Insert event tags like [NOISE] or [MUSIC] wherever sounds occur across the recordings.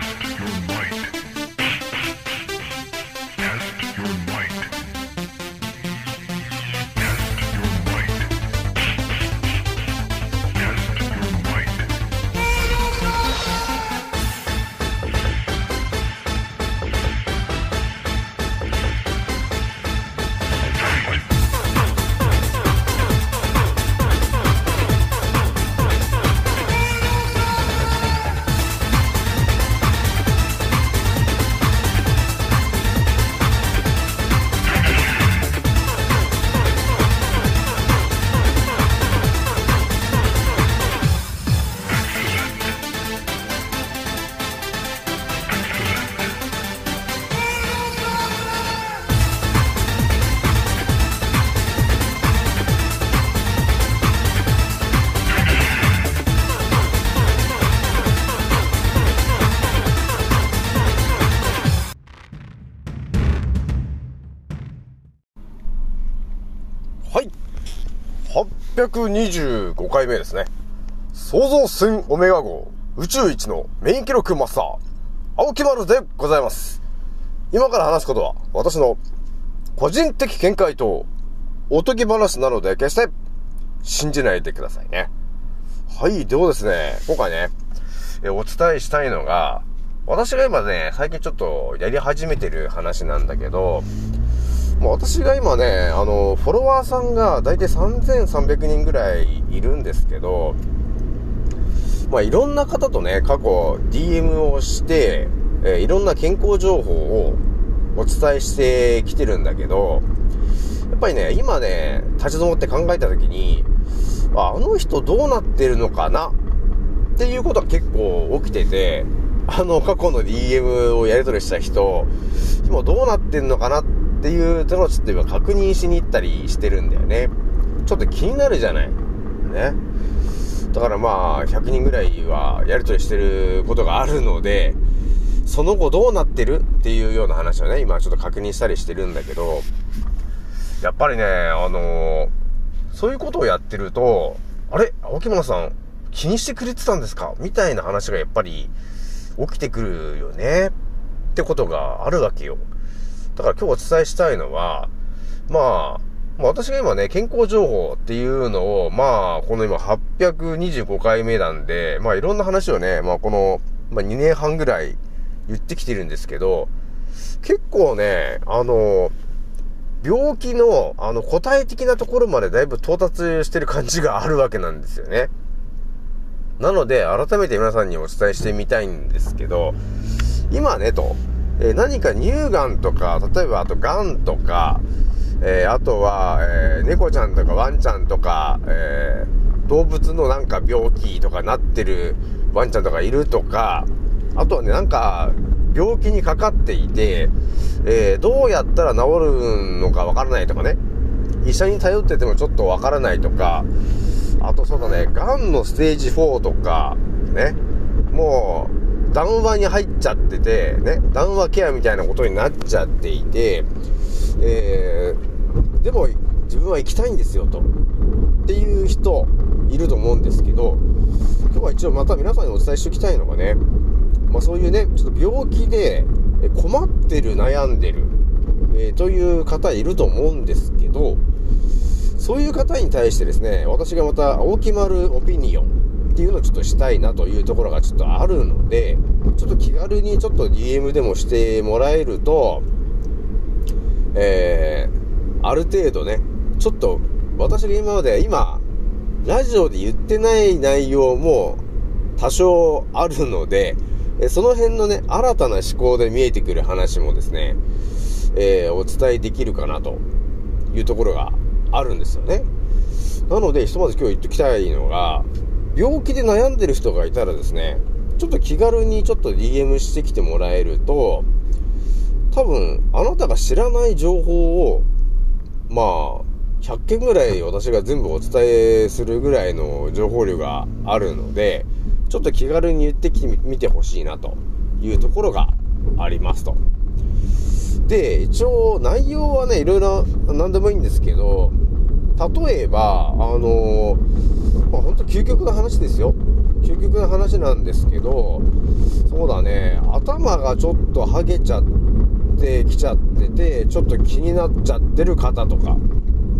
Test your might. 825回目ですね。創造船オメガ号宇宙一のメイン記録マスター、青木丸でございます。今から話すことは私の個人的見解とおとぎ話なので決して信じないでくださいね。はい、ではですね、今回ね、えお伝えしたいのが、私が今ね、最近ちょっとやり始めてる話なんだけど、まあ私が今ね、あの、フォロワーさんが大体3300人ぐらいいるんですけど、まあいろんな方とね、過去 DM をして、えーいろんな健康情報をお伝えしてきてるんだけど、やっぱりね、今ね、立ち止まって考えた時に、あの人どうなってるのかなっていうことが結構起きてて、あの過去の DM をやり取りした人、今どうなってんのかなっていうのをちょっと今確認しに行ったりしてるんだよね。ちょっと気になるじゃない。ね。だからまあ、100人ぐらいはやり取りしてることがあるので、その後どうなってるっていうような話をね、今ちょっと確認したりしてるんだけど、やっぱりね、あのそういうことをやってると、あれ？青木村さん、気にしてくれてたんですか？みたいな話がやっぱり起きてくるよね。ってことがあるわけよ。だから今日お伝えしたいのは、まあ、まあ私が今ね、健康情報っていうのを、まあ、この今825回目なんで、まあいろんな話をね、まあこの、まあ2年半ぐらい言ってきてるんですけど、結構ね、あの、病気の、あの、個体的なところまでだいぶ到達してる感じがあるわけなんですよね。なので、改めて皆さんにお伝えしてみたいんですけど、今ね、と、えー何か乳がんとか、例えばあとがんとか、えーあとは、えー猫ちゃんとかワンちゃんとか、えー動物のなんか病気とかなってるワンちゃんとかいるとか、あとはね、なんか、病気にかかっていて、えーどうやったら治るのかわからないとかね、医者に頼っててもちょっとわからないとか、あとそうだね、がんのステージ4とか、ね、もう、談話に入っちゃってて、ね、談話ケアみたいなことになっちゃっていて、えー、でも、自分は行きたいんですよ、と。っていう人、いると思うんですけど、今日は一応また皆さんにお伝えしておきたいのがね、まあそういうね、ちょっと病気で困ってる、悩んでる、えーという方いると思うんですけど、そういう方に対してですね、私がまた青木丸オピニオンっていうのをちょっとしたいなというところがちょっとあるので、ちょっと気軽にちょっと DM でもしてもらえると、えー、ある程度ね、ちょっと私が今まで、今、ラジオで言ってない内容も多少あるので、その辺のね、新たな思考で見えてくる話もですね、えーお伝えできるかなというところがあるんですよね。なので、ひとまず今日言っておきたいのが、病気で悩んでる人がいたらですね、ちょっと気軽にちょっと DM してきてもらえると、多分、あなたが知らない情報を、まあ、100件ぐらい私が全部お伝えするぐらいの情報量があるので、ちょっと気軽に言ってきてみてほしいなというところがありますと。で、一応内容はね、いろいろ何でもいいんですけど、例えば、あのまあ、本当究極の話ですよ。究極な話なんですけど、そうだね、頭がちょっとハゲちゃってきちゃってて、ちょっと気になっちゃってる方とか、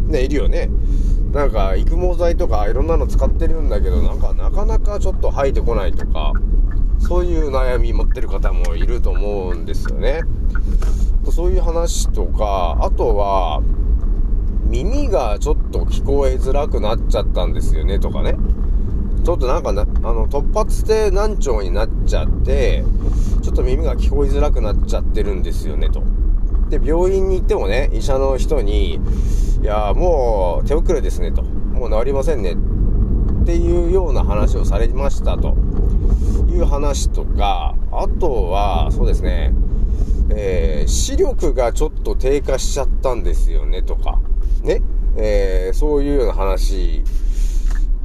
ね、いるよね。なんか育毛剤とかいろんなの使ってるんだけどなんかなかなかちょっと生えてこないとかそういう悩み持ってる方もいると思うんですよねそういう話とかあとは耳がちょっと聞こえづらくなっちゃったんですよねとかねちょっとなんかな、あの、突発性難聴になっちゃって、ちょっと耳が聞こえづらくなっちゃってるんですよね、と。で、病院に行ってもね、医者の人に、いや、もう手遅れですねと。もう治りませんね。っていうような話をされましたという話とか、あとは、そうですね、えー、視力がちょっと低下しちゃったんですよねとか、ね、えー、そういうような話、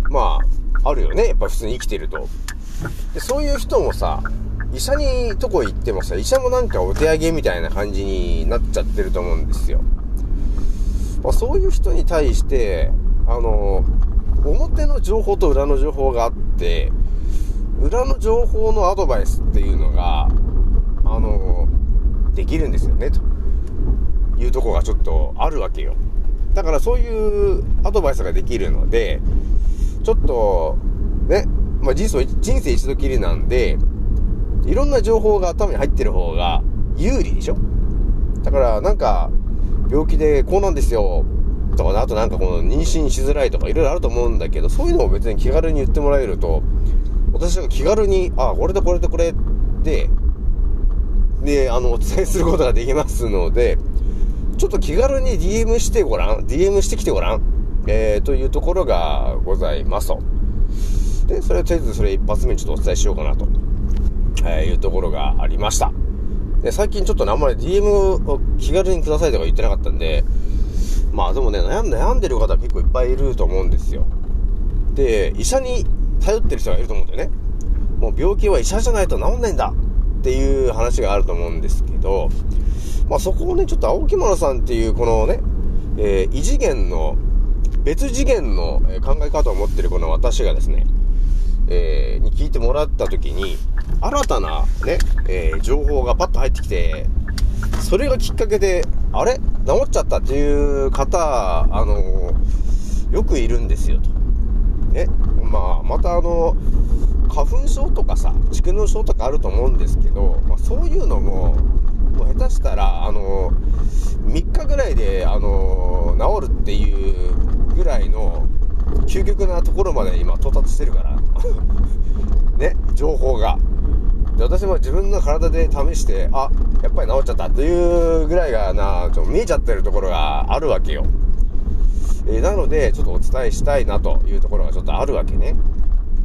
まあ、あるよね。やっぱ普通に生きてると。で、そういう人もさ、医者にとこ行ってもさ、医者もなんかお手上げみたいな感じになっちゃってると思うんですよ。まあ、そういう人に対して、あの、表の情報と裏の情報があって、裏の情報のアドバイスっていうのが、あの、できるんですよね、というとこがちょっとあるわけよ。だからそういうアドバイスができるので、ちょっと、ね、まあ、人生、人生一度きりなんで、いろんな情報が頭に入ってる方が有利でしょだからなんか、病気でこうなんですよ、とか、あとなんかこの妊娠しづらいとかいろいろあると思うんだけど、そういうのを別に気軽に言ってもらえると、私が気軽に、あ、これとこれとこれで、で、あの、お伝えすることができますので、ちょっと気軽に DM してごらん、DM してきてごらん、えー、というところがございますと。で、それとりあえずそれ一発目にちょっとお伝えしようかなと、えー、いうところがありました。で、最近ちょっとね、あんまり DM を気軽にくださいとか言ってなかったんで、まあでもね、悩んでる方結構いっぱいいると思うんですよ。で、医者に頼ってる人がいると思うんだよね。もう病気は医者じゃないと治んないんだっていう話があると思うんですけど、まあそこをね、ちょっと青木丸さんっていうこのね、えー、異次元の、別次元の考え方を持ってるこの私がですね、えー、に聞いてもらった時に、新たなね、えー、情報がパッと入ってきて、それがきっかけで、あれ？治っちゃったっていう方、あの、よくいるんですよと。ね？まあ、またあの、花粉症とかさ、蓄膿症とかあると思うんですけど、まあ、そういうのも、下手したら、あの、3日ぐらいで、あの、治るっていうぐらいの、究極なところまで今到達してるから [LAUGHS] ね、情報が。で、私も自分の体で試して、あ、やっぱり治っちゃったっていうぐらいがな、ちょっと見えちゃってるところがあるわけよ。え、なので、ちょっとお伝えしたいなというところがちょっとあるわけね。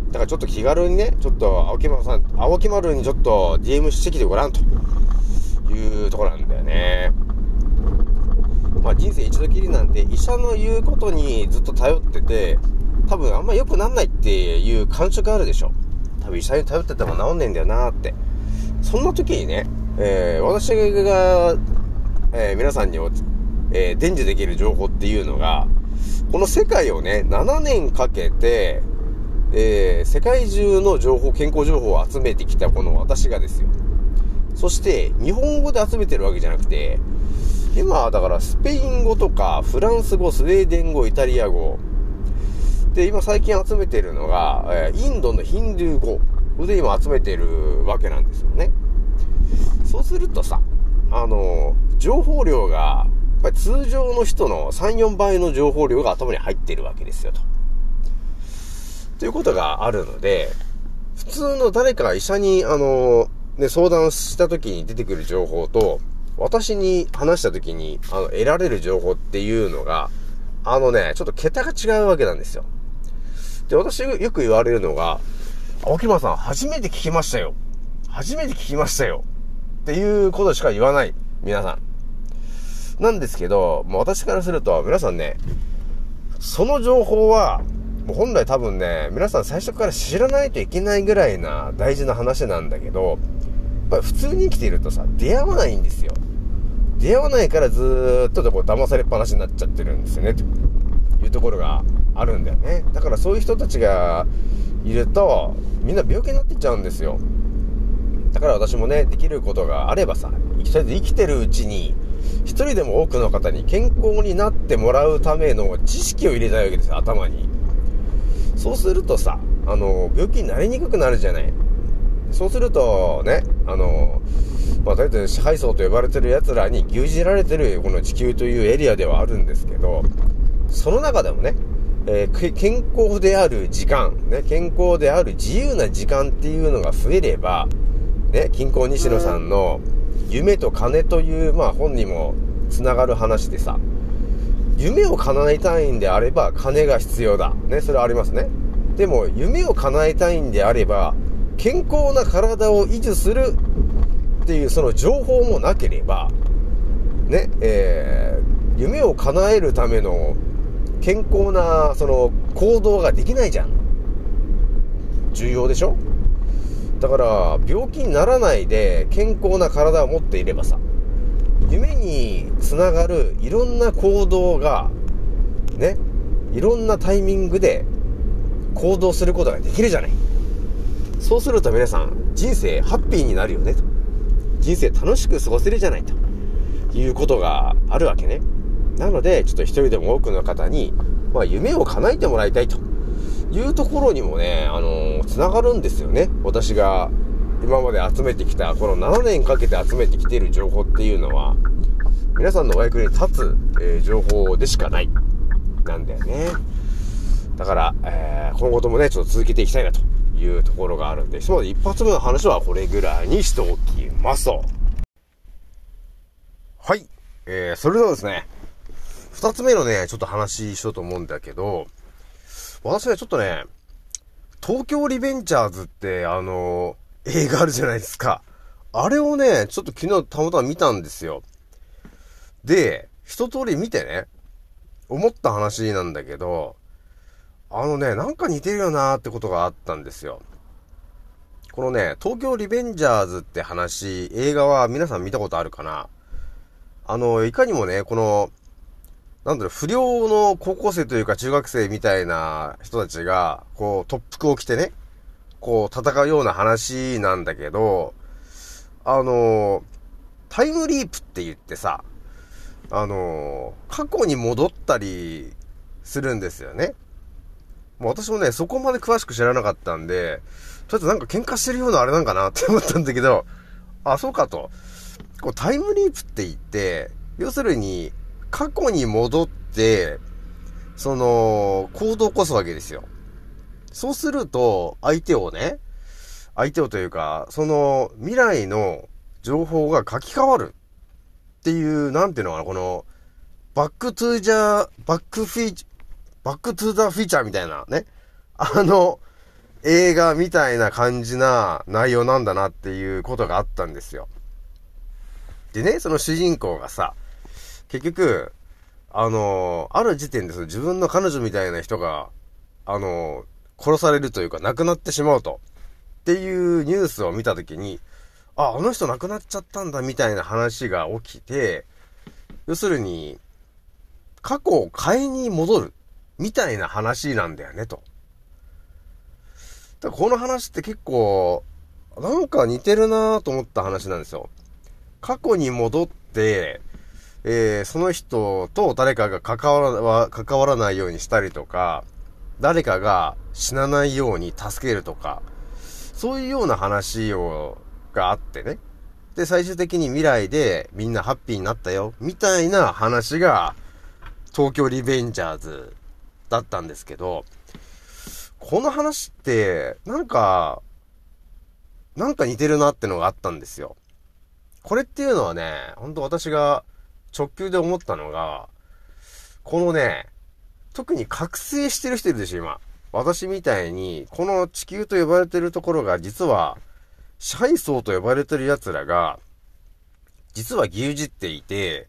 だからちょっと気軽にね、ちょっと青木丸さん、青木丸にちょっと DM してきてごらんというところなんだよね。まあ人生一度きりなんで、医者の言うことにずっと頼ってて、多分あんま良くなんないっていう感触あるでしょ。多分医者に頼ってても治んねえんだよなーって。そんな時にね、えー、私が、えー、皆さんにおえー、伝授できる情報っていうのが、この世界をね、7年かけて、えー、世界中の情報、健康情報を集めてきたこの私がですよ。そして、日本語で集めてるわけじゃなくて、今、だからスペイン語とか、フランス語、スウェーデン語、イタリア語、で、今最近集めてるのが、えインドのヒンドゥー語で今集めてるわけなんですよね。そうするとさ、あの、情報量が、ぱり通常の人の3、4倍の情報量が頭に入っているわけですよ、と。ということがあるので、普通の誰かが医者に、あの、ね、相談した時に出てくる情報と、私に話した時に、あの、得られる情報っていうのが、あのね、ちょっと桁が違うわけなんですよ。で、私よく言われるのが、青木間さん、初めて聞きましたよ。初めて聞きましたよ。っていうことしか言わない。皆さん。なんですけど、もう私からすると、皆さんね、その情報は、もう本来多分ね、皆さん最初から知らないといけないぐらいな大事な話なんだけど、やっぱり普通に生きているとさ、出会わないんですよ。出会わないからずっとこう騙されっぱなしになっちゃってるんですよね、というところがあるんだよね。だからそういう人たちがいると、みんな病気になってっちゃうんですよ。だから私もね、できることがあればさ、とりあえず生きてるうちに、一人でも多くの方に健康になってもらうための知識を入れたいわけですよ、頭に。そうするとさ、あの、病気になりにくくなるじゃない。そうすると、ね、あの、まあ、大体支配層と呼ばれてる奴らに牛耳られてるこの地球というエリアではあるんですけど、その中でもね、えー健康である時間、ね、健康である自由な時間っていうのが増えれば、ね、金庫西野さんの夢と金という、まあ本にもつながる話でさ、夢を叶えたいんであれば金が必要だ。ね、それはありますね。でも、夢を叶えたいんであれば、健康な体を維持するっていうその情報もなければ、ね、えー、夢を叶えるための健康なその行動ができないじゃん。重要でしょ？だから、病気にならないで健康な体を持っていればさ、夢につながるいろんな行動が、ね、いろんなタイミングで行動することができるじゃない。そうすると皆さん、人生ハッピーになるよね、と。人生楽しく過ごせるじゃない、ということがあるわけね。なので、ちょっと一人でも多くの方に、まあ夢を叶えてもらいたいというところにもね、あのー、つながるんですよね。私が今まで集めてきた、この7年かけて集めてきている情報っていうのは、皆さんのお役に立つ、えー情報でしかない。なんだよね。だから、えー今後ともね、ちょっと続けていきたいなというところがあるんで、ひとまず一発目の話はこれぐらいにしておきますと。はい。えー、それではですね、二つ目のね、ちょっと話しようと思うんだけど、私ね、ちょっとね、東京リベンジャーズって、あの映画あるじゃないですか。あれをね、ちょっと昨日たまたま見たんですよ。で、一通り見てね、思った話なんだけど、あのね、なんか似てるよなーってことがあったんですよ。このね、東京リベンジャーズって話、映画は皆さん見たことあるかなあの、いかにもね、この、なんだろう、不良の高校生というか中学生みたいな人たちが、こう、特服を着てね、こう、戦うような話なんだけど、あの、タイムリープって言ってさ、あの、過去に戻ったりするんですよね。もう私もね、そこまで詳しく知らなかったんで、ちょっとなんか喧嘩してるようなあれなんかなって思ったんだけど、あ、そうかと。こうタイムリープって言って、要するに、過去に戻って、その、行動を起こすわけですよ。そうすると、相手をね、相手をというか、その未来の情報が書き換わるっていう、なんていうのかな、この、バックトゥーザー、バックフューチ、バックトゥーザフューチャーみたいなね、あの、映画みたいな感じな内容なんだなっていうことがあったんですよ。でね、その主人公がさ、結局、あのある時点でその自分の彼女みたいな人が、あの殺されるというか亡くなってしまうと。っていうニュースを見たときに、あ、あの人亡くなっちゃったんだみたいな話が起きて、要するに、過去を変えに戻るみたいな話なんだよね、と。だからこの話って結構、なんか似てるなと思った話なんですよ。過去に戻って、えー、その人と誰かが関わら、関わらないようにしたりとか、誰かが死なないように助けるとか、そういうような話を、があってね。で、最終的に未来でみんなハッピーになったよ、みたいな話が、東京リベンジャーズだったんですけど、この話って、なんか、なんか似てるなってのがあったんですよ。これっていうのはね、ほんと私が直球で思ったのが、このね、特に覚醒してる人いるでしょ、今。私みたいに、この地球と呼ばれてるところが、実は、支配層と呼ばれてる奴らが、実は牛耳っていて、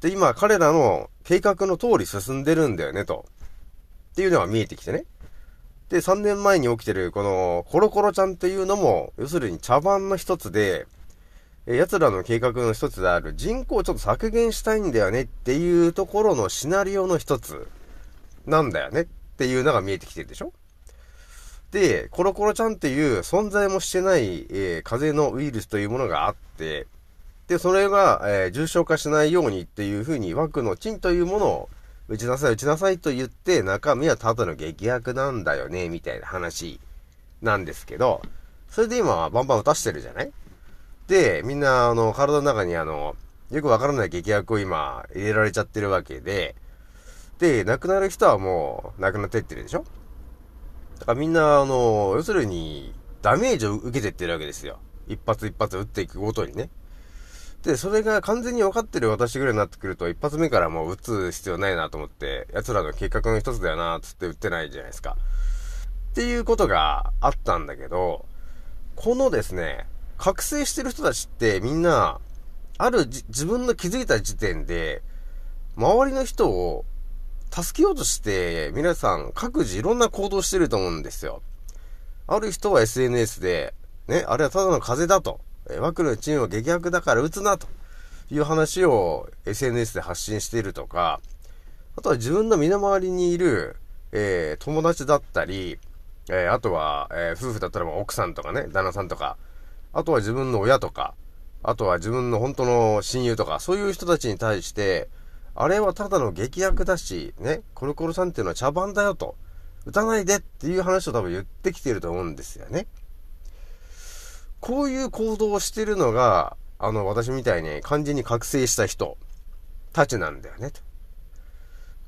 で、今彼らの計画の通り進んでるんだよね、と。っていうのが見えてきてね。で、3年前に起きてる、この、コロコロちゃんっていうのも、要するに茶番の一つで、え奴らの計画の一つである人口をちょっと削減したいんだよねっていうところのシナリオの一つなんだよねっていうのが見えてきてるでしょ？で、コロコロちゃんっていう存在もしてない、えー風邪のウイルスというものがあって、で、それが、えー重症化しないようにっていうふうに枠のチンというものを打ちなさい打ちなさいと言って、中身はただの劇薬なんだよね、みたいな話なんですけど、それで今バンバン打たしてるじゃない、みんな、あの、体の中にあの、よくわからない劇薬を今入れられちゃってるわけで、で、亡くなる人はもう亡くなってってるでしょ？だからみんな、あの、要するに、ダメージを受けてってるわけですよ。一発一発撃っていくごとにね。で、それが完全に分かってる私ぐらいになってくると、一発目からもう撃つ必要ないなと思って、奴らの計画の一つだよな、つって撃ってないじゃないですか。っていうことがあったんだけど、このですね、覚醒してる人たちってみんな、あるじ自分の気づいた時点で、周りの人を助けようとして、皆さん各自いろんな行動してると思うんですよ。ある人は SNS で、ね、あれはただの風邪だと。え、ワクのチームは劇薬だから打つなという話を SNS で発信しているとか、あとは自分の身の回りにいる、えー友達だったり、えーあとは、えー夫婦だったらもう奥さんとかね、旦那さんとか、あとは自分の親とか、あとは自分の本当の親友とか、そういう人たちに対して、あれはただの劇薬だし、ね、コロコロさんっていうのは茶番だよと、打たないでっていう話を多分言ってきてると思うんですよね。こういう行動をしてるのが、あの、私みたいに完全に覚醒した人たちなんだよね、と。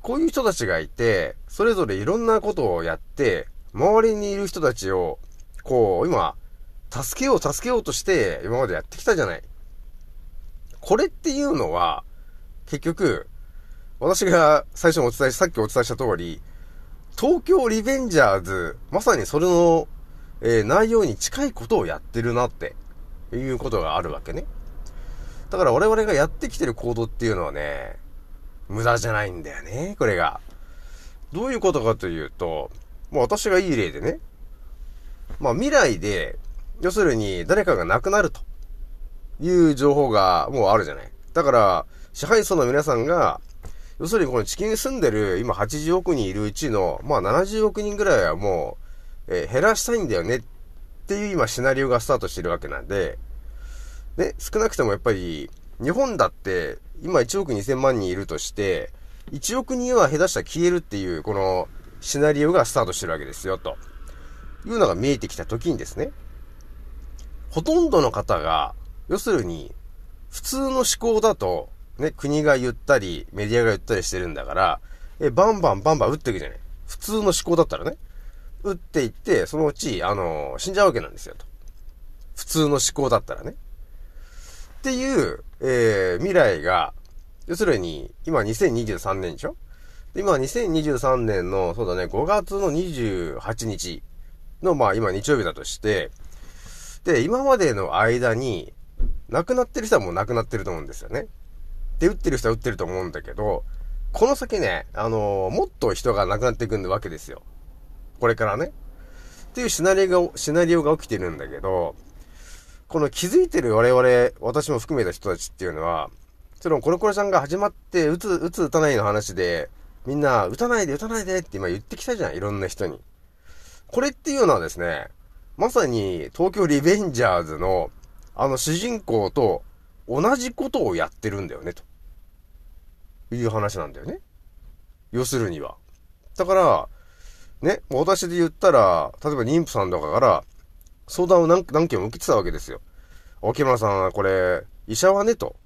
こういう人たちがいて、それぞれいろんなことをやって、周りにいる人たちを、こう、今、助けよう助けようとして、今までやってきたじゃない。これっていうのは、結局、私が最初にお伝えし、さっきお伝えした通り、東京リベンジャーズ、まさにそれの、えー内容に近いことをやってるなって、いうことがあるわけね。だから我々がやってきてる行動っていうのはね、無駄じゃないんだよね、これが。どういうことかというと、もう私がいい例でね、まあ未来で、要するに誰かが亡くなるという情報がもうあるじゃない。だから、支配層の皆さんが、要するにこの地球に住んでる今80億人いるうちの、まあ70億人ぐらいはもう、えー減らしたいんだよねっていう今シナリオがスタートしてるわけなんで、ね、少なくともやっぱり、日本だって今1億2000万人いるとして、1億人は下手したら消えるっていうこのシナリオがスタートしてるわけですよ、というのが見えてきた時にですね、ほとんどの方が、要するに、普通の思考だと、ね、国が言ったり、メディアが言ったりしてるんだから、え、バンバンバンバン撃っていくじゃない。普通の思考だったらね。撃っていって、そのうち、あの死んじゃうわけなんですよ、と。普通の思考だったらね。っていう、えー、未来が、要するに、今2023年でしょで今2023年の、そうだね、5月の28日の、まあ今日曜日だとして、で、今までの間に、亡くなってる人はもう亡くなってると思うんですよね。で、打ってる人は打ってると思うんだけど、この先ね、あのーもっと人が亡くなっていくんわけですよ。これからね。っていうシナリオが、シナリオが起きてるんだけど、この気づいてる我々、私も含めた人たちっていうのは、そのコロコロちゃんが始まって、打つ、打つ、打たないの話で、みんな、打たないで、打たないでって今言ってきたじゃん、いろんな人に。これっていうのはですね、まさに東京リベンジャーズの、あの主人公と同じことをやってるんだよね、という話なんだよね。要するには。だから、ね、私で言ったら、例えば妊婦さんとかから、相談を何何件も受けてたわけですよ。沖村さんは、これ、医者はね、と、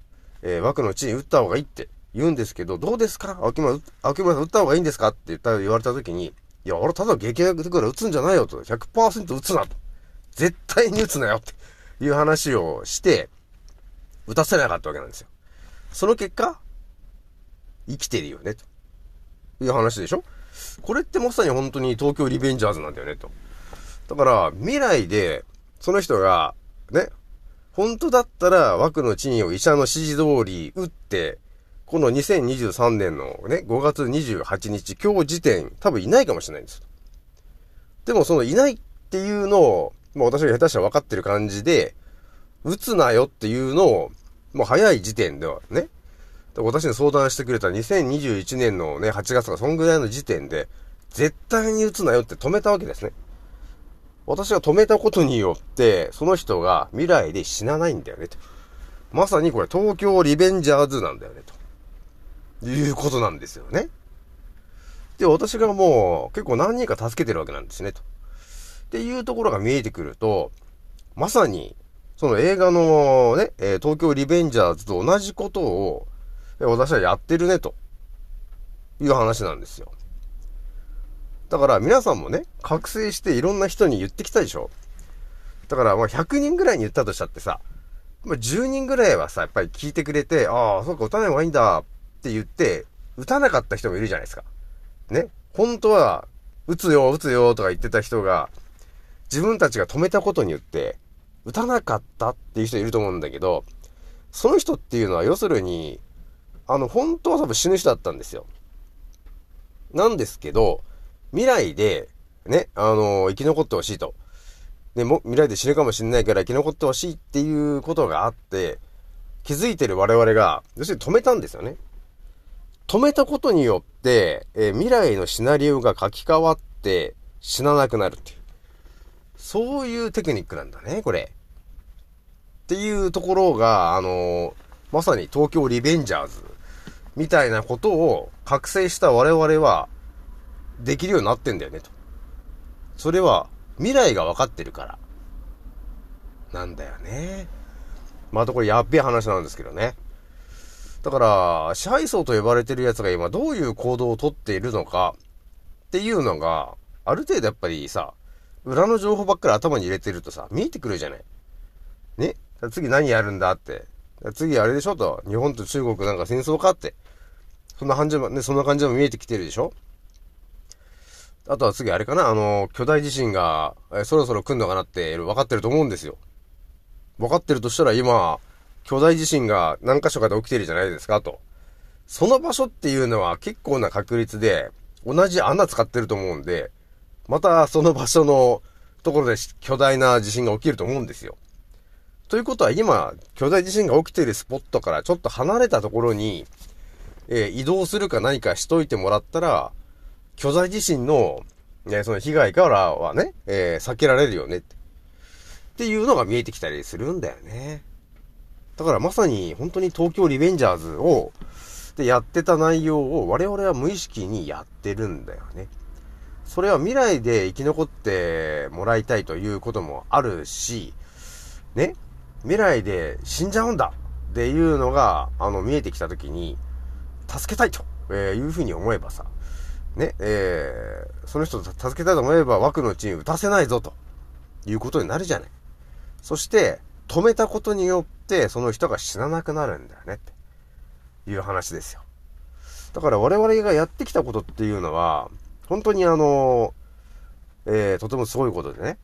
えー枠のうちに打った方がいいって言うんですけど、どうですか？沖村、沖村さん打った方がいいんですか？って言った言われた時に、いや、俺ただ激薬だから打つんじゃないよと、100%打つなと。絶対に打つなよっていう話をして、打たせなかったわけなんですよ。その結果、生きてるよね、という話でしょ？これってまさに本当に東京リベンジャーズなんだよね、と。だから、未来で、その人が、ね、本当だったら枠の賃を医者の指示通り打って、この2023年のね、5月28日、今日時点、多分いないかもしれないんです。でもそのいないっていうのを、もう私が下手したら分かってる感じで、打つなよっていうのを、もう早い時点ではね、私に相談してくれた2021年のね、8月とかそんぐらいの時点で、絶対に打つなよって止めたわけですね。私が止めたことによって、その人が未来で死なないんだよね、と。まさにこれ東京リベンジャーズなんだよね、と。いうことなんですよね。で、私がもう結構何人か助けてるわけなんですね、と。っていうところが見えてくると、まさに、その映画のね、え東京リベンジャーズと同じことを、え私はやってるね、という話なんですよ。だから皆さんもね、覚醒していろんな人に言ってきたでしょだからまあ100人ぐらいに言ったとしたってさ、まあ、10人ぐらいはさ、やっぱり聞いてくれて、ああ、そうか、打たない方がいいんだって言って、打たなかった人もいるじゃないですか。ね。本当は、打つよ、打つよとか言ってた人が、自分たちが止めたことによって、打たなかったっていう人いると思うんだけど、その人っていうのは要するに、あの、本当は多分死ぬ人だったんですよ。なんですけど、未来で、ね、あの生き残ってほしいと。で、も、未来で死ぬかもしれないから生き残ってほしいっていうことがあって、気づいてる我々が、要するに止めたんですよね。止めたことによって、えー未来のシナリオが書き換わって死ななくなるっていう。そういうテクニックなんだね、これ。っていうところが、あのまさに東京リベンジャーズみたいなことを覚醒した我々はできるようになってんだよね、と。それは未来が分かってるから。なんだよね。またこれやっべえ話なんですけどね。だから、支配層と呼ばれてる奴が今どういう行動をとっているのかっていうのが、ある程度やっぱりさ、裏の情報ばっかり頭に入れてるとさ、見えてくるじゃない。ね？次何やるんだって。次あれでしょと。日本と中国なんか戦争かって。そんな感じも、ね、そんな感じも見えてきてるでしょあとは次あれかなあの、巨大地震が、えそろそろ来んのかなって分かってると思うんですよ。分かってるとしたら今、巨大地震が何箇所かで起きてるじゃないですかと。その場所っていうのは結構な確率で同じ穴使ってると思うんで、またその場所のところで巨大な地震が起きると思うんですよ。ということは今、巨大地震が起きているスポットからちょっと離れたところに、えー移動するか何かしといてもらったら、巨大地震の、ね、その被害からはね、えー避けられるよねって。っていうのが見えてきたりするんだよね。だからまさに本当に東京リベンジャーズを、でやってた内容を我々は無意識にやってるんだよね。それは未来で生き残ってもらいたいということもあるし、ね、未来で死んじゃうんだっていうのが、あの、見えてきたときに、助けたいと、えいうふうに思えばさ、ね、えーその人を助けたいと思えば枠のうちに打たせないぞということになるじゃない。そして、止めたことによって、その人が死ななくなるんだよねっていう話ですよ。だから我々がやってきたことっていうのは、本当にあの、えーとてもすごいことでね。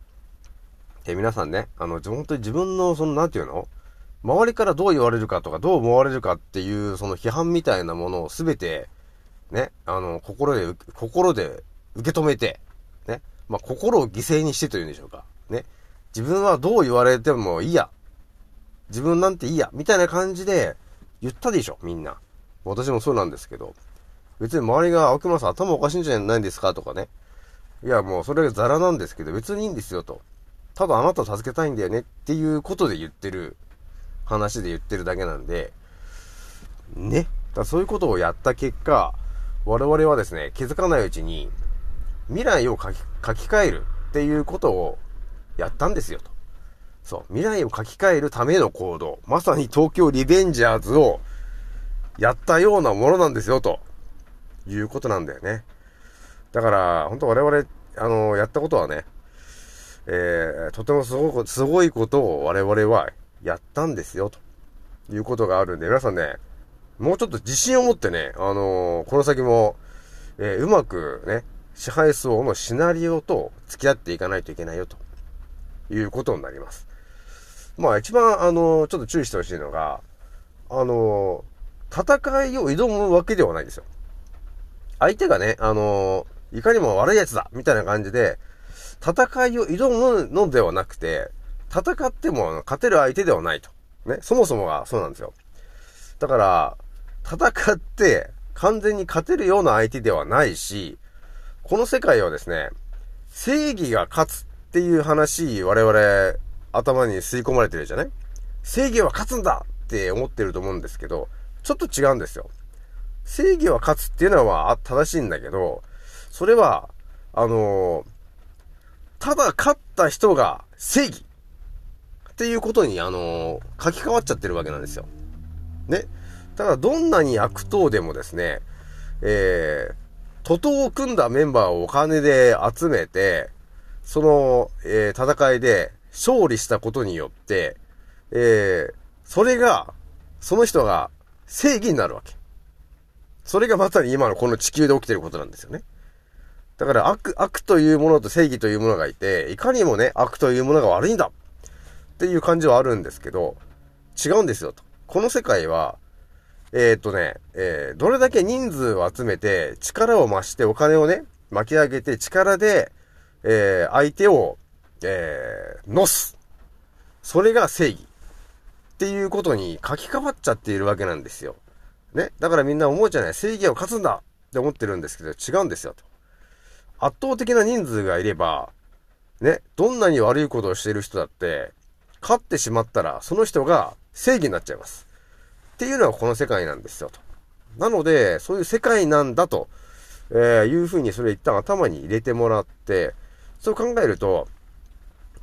えー皆さんね、あの、本当に自分の、その、なんていうの？周りからどう言われるかとか、どう思われるかっていう、その批判みたいなものをすべて、ね、あの、心で、心で受け止めて、ね、まあ、心を犠牲にしてというんでしょうか。ね、自分はどう言われてもいいや。自分なんていいや。みたいな感じで言ったでしょ、みんな。私もそうなんですけど。別に周りが、青熊さん頭おかしいんじゃないんですかとかね。いや、もうそれがザラなんですけど、別にいいんですよと。ただあなたを助けたいんだよねっていうことで言ってる、話で言ってるだけなんで、ね。だそういうことをやった結果、我々はですね、気づかないうちに、未来を書き書き換えるっていうことをやったんですよと。そう、未来を書き換えるための行動、まさに東京リベンジャーズをやったようなものなんですよということなんだよね。だから、本当我々、あの、やったことはね、えー、とてもすごく、すごいことを我々はやったんですよ、ということがあるんで、皆さんね、もうちょっと自信を持ってね、あのーこの先も、えーうまくね、支配層のシナリオと付き合っていかないといけないよ、ということになります。まあ一番、あのーちょっと注意してほしいのが、あの戦いを挑むわけではないんですよ。相手がね、あのーいかにも悪い奴だみたいな感じで、戦いを挑むのではなくて、戦っても勝てる相手ではないと。ね、そもそもがそうなんですよ。だから、戦って完全に勝てるような相手ではないし、この世界はですね、正義が勝つっっていう話、我々、頭に吸い込まれてるじゃない？正義は勝つんだって思ってると思うんですけど、ちょっと違うんですよ。正義は勝つっていうのは正しいんだけど、それは、あのただ勝った人が正義っていうことに、あの書き換わっちゃってるわけなんですよ。ね。ただ、どんなに悪党でもですね、えー、徒党を組んだメンバーをお金で集めて、その、えー戦いで勝利したことによって、えー、それが、その人が正義になるわけ。それがまさに今のこの地球で起きてることなんですよね。だから悪、悪というものと正義というものがいて、いかにもね、悪というものが悪いんだっていう感じはあるんですけど、違うんですよと。この世界は、えーっとね、えーどれだけ人数を集めて、力を増してお金をね、巻き上げて力で、えー相手を、えー乗す。それが正義。っていうことに書き換わっちゃっているわけなんですよ。ね。だからみんな思うじゃない。正義を勝つんだって思ってるんですけど、違うんですよと。圧倒的な人数がいれば、ね、どんなに悪いことをしている人だって、勝ってしまったら、その人が正義になっちゃいます。っていうのはこの世界なんですよと。なので、そういう世界なんだと、えーいうふうにそれ一旦頭に入れてもらって、そう考えると、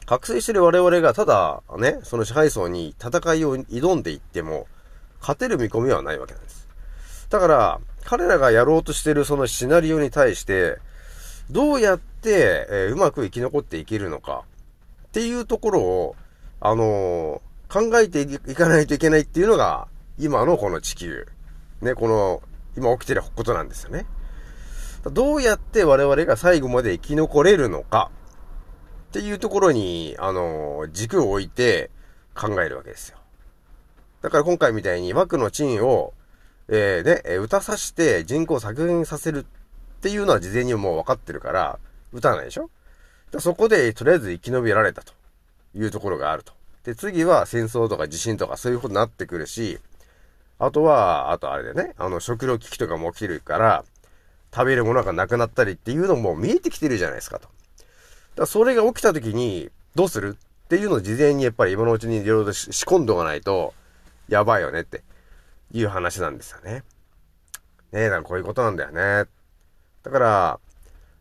覚醒してる我々がただ、ね、その支配層に戦いを挑んでいっても、勝てる見込みはないわけなんです。だから、彼らがやろうとしてるそのシナリオに対して、どうやって、えーうまく生き残っていけるのかっていうところを、あのー考えていかないといけないっていうのが、今のこの地球。ね、この、今起きてることなんですよね。どうやって我々が最後まで生き残れるのかっていうところに、あのー軸を置いて考えるわけですよ。だから今回みたいに枠のチンを、えー、ね、え打たさして人口を削減させるっていうのは事前にもう分かってるから、打たないでしょ？だからそこでとりあえず生き延びられたというところがあると。で、次は戦争とか地震とかそういうことになってくるし、あとは、あとあれでね、あの食糧危機とかも起きるから、食べるものがなくなったりっていうのも見えてきてるじゃないですかと。だからそれが起きた時にどうする？っていうのを事前にやっぱり今のうちにいろいろと仕込んでおかないと、やばいよねっていう話なんですよね。ねえ、だからこういうことなんだよね。だから、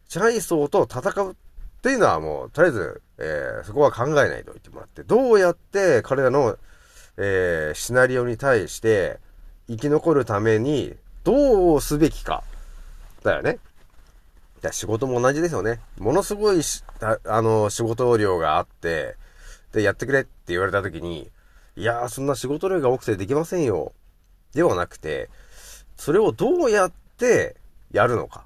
支配層と戦うっていうのはもう、とりあえず、えーそこは考えないと言ってもらって、どうやって彼らの、えーシナリオに対して生き残るためにどうすべきか。だよね。だ仕事も同じですよね。ものすごい、あの、仕事量があって、で、やってくれって言われた時に、いやー、そんな仕事量が多くてできませんよ。ではなくて、それをどうやってやるのか。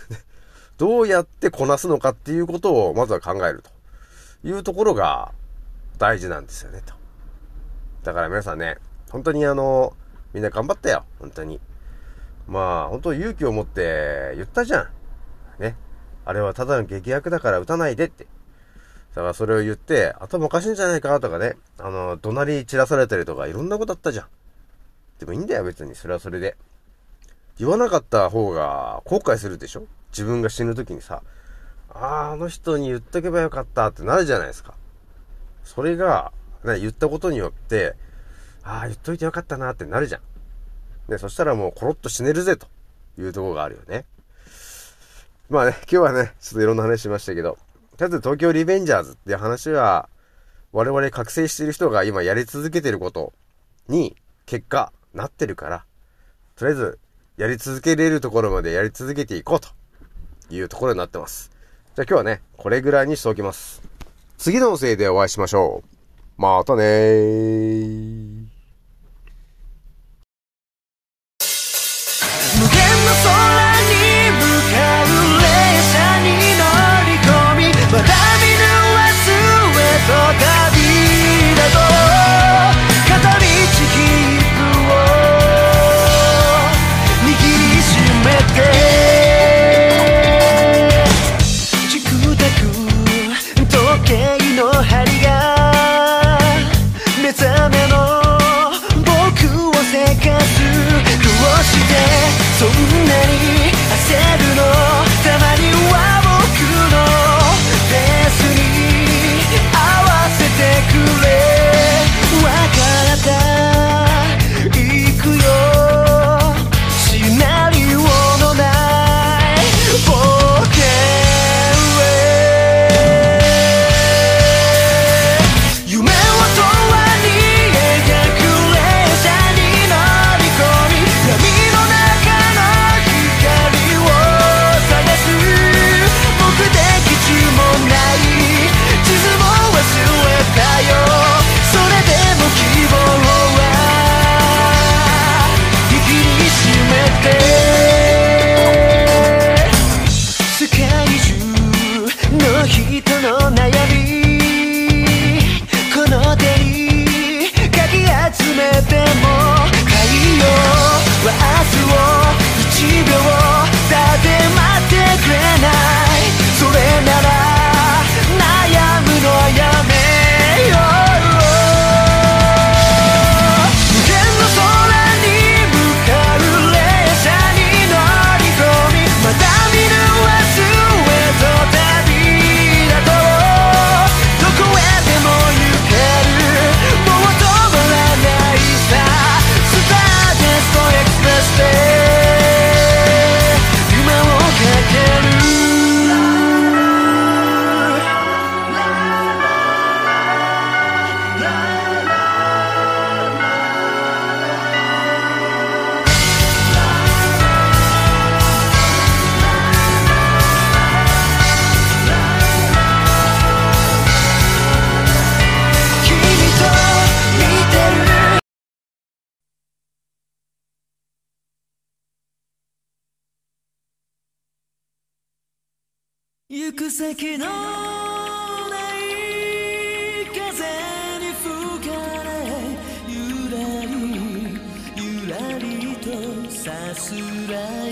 [LAUGHS] どうやってこなすのかっていうことをまずは考えるというところが大事なんですよね、と。だから皆さんね、本当にあの、みんな頑張ったよ、本当に。まあ、本当勇気を持って言ったじゃん。ね。あれはただの劇薬だから撃たないでって。だからそれを言って、頭おかしいんじゃないかとかね、あの、怒鳴り散らされたりとかいろんなことあったじゃん。でもいいんだよ、別に。それはそれで。言わなかった方が後悔するでしょ？自分が死ぬ時にさ、ああ、あの人に言っとけばよかったってなるじゃないですか。それが、ね、言ったことによって、ああ、言っといてよかったなってなるじゃん。ね、そしたらもうコロッと死ねるぜというところがあるよね。まあね、今日はね、ちょっといろんな話しましたけど、とりあえず東京リベンジャーズっていう話は、我々覚醒している人が今やり続けてることに結果なってるから、とりあえずやり続けれるところまでやり続けていこうというところになってます。じゃあ今日はね、これぐらいにしておきます。次の音声でお会いしましょう。またねー。行く先のない風に吹かれゆらりゆらりとさすらい。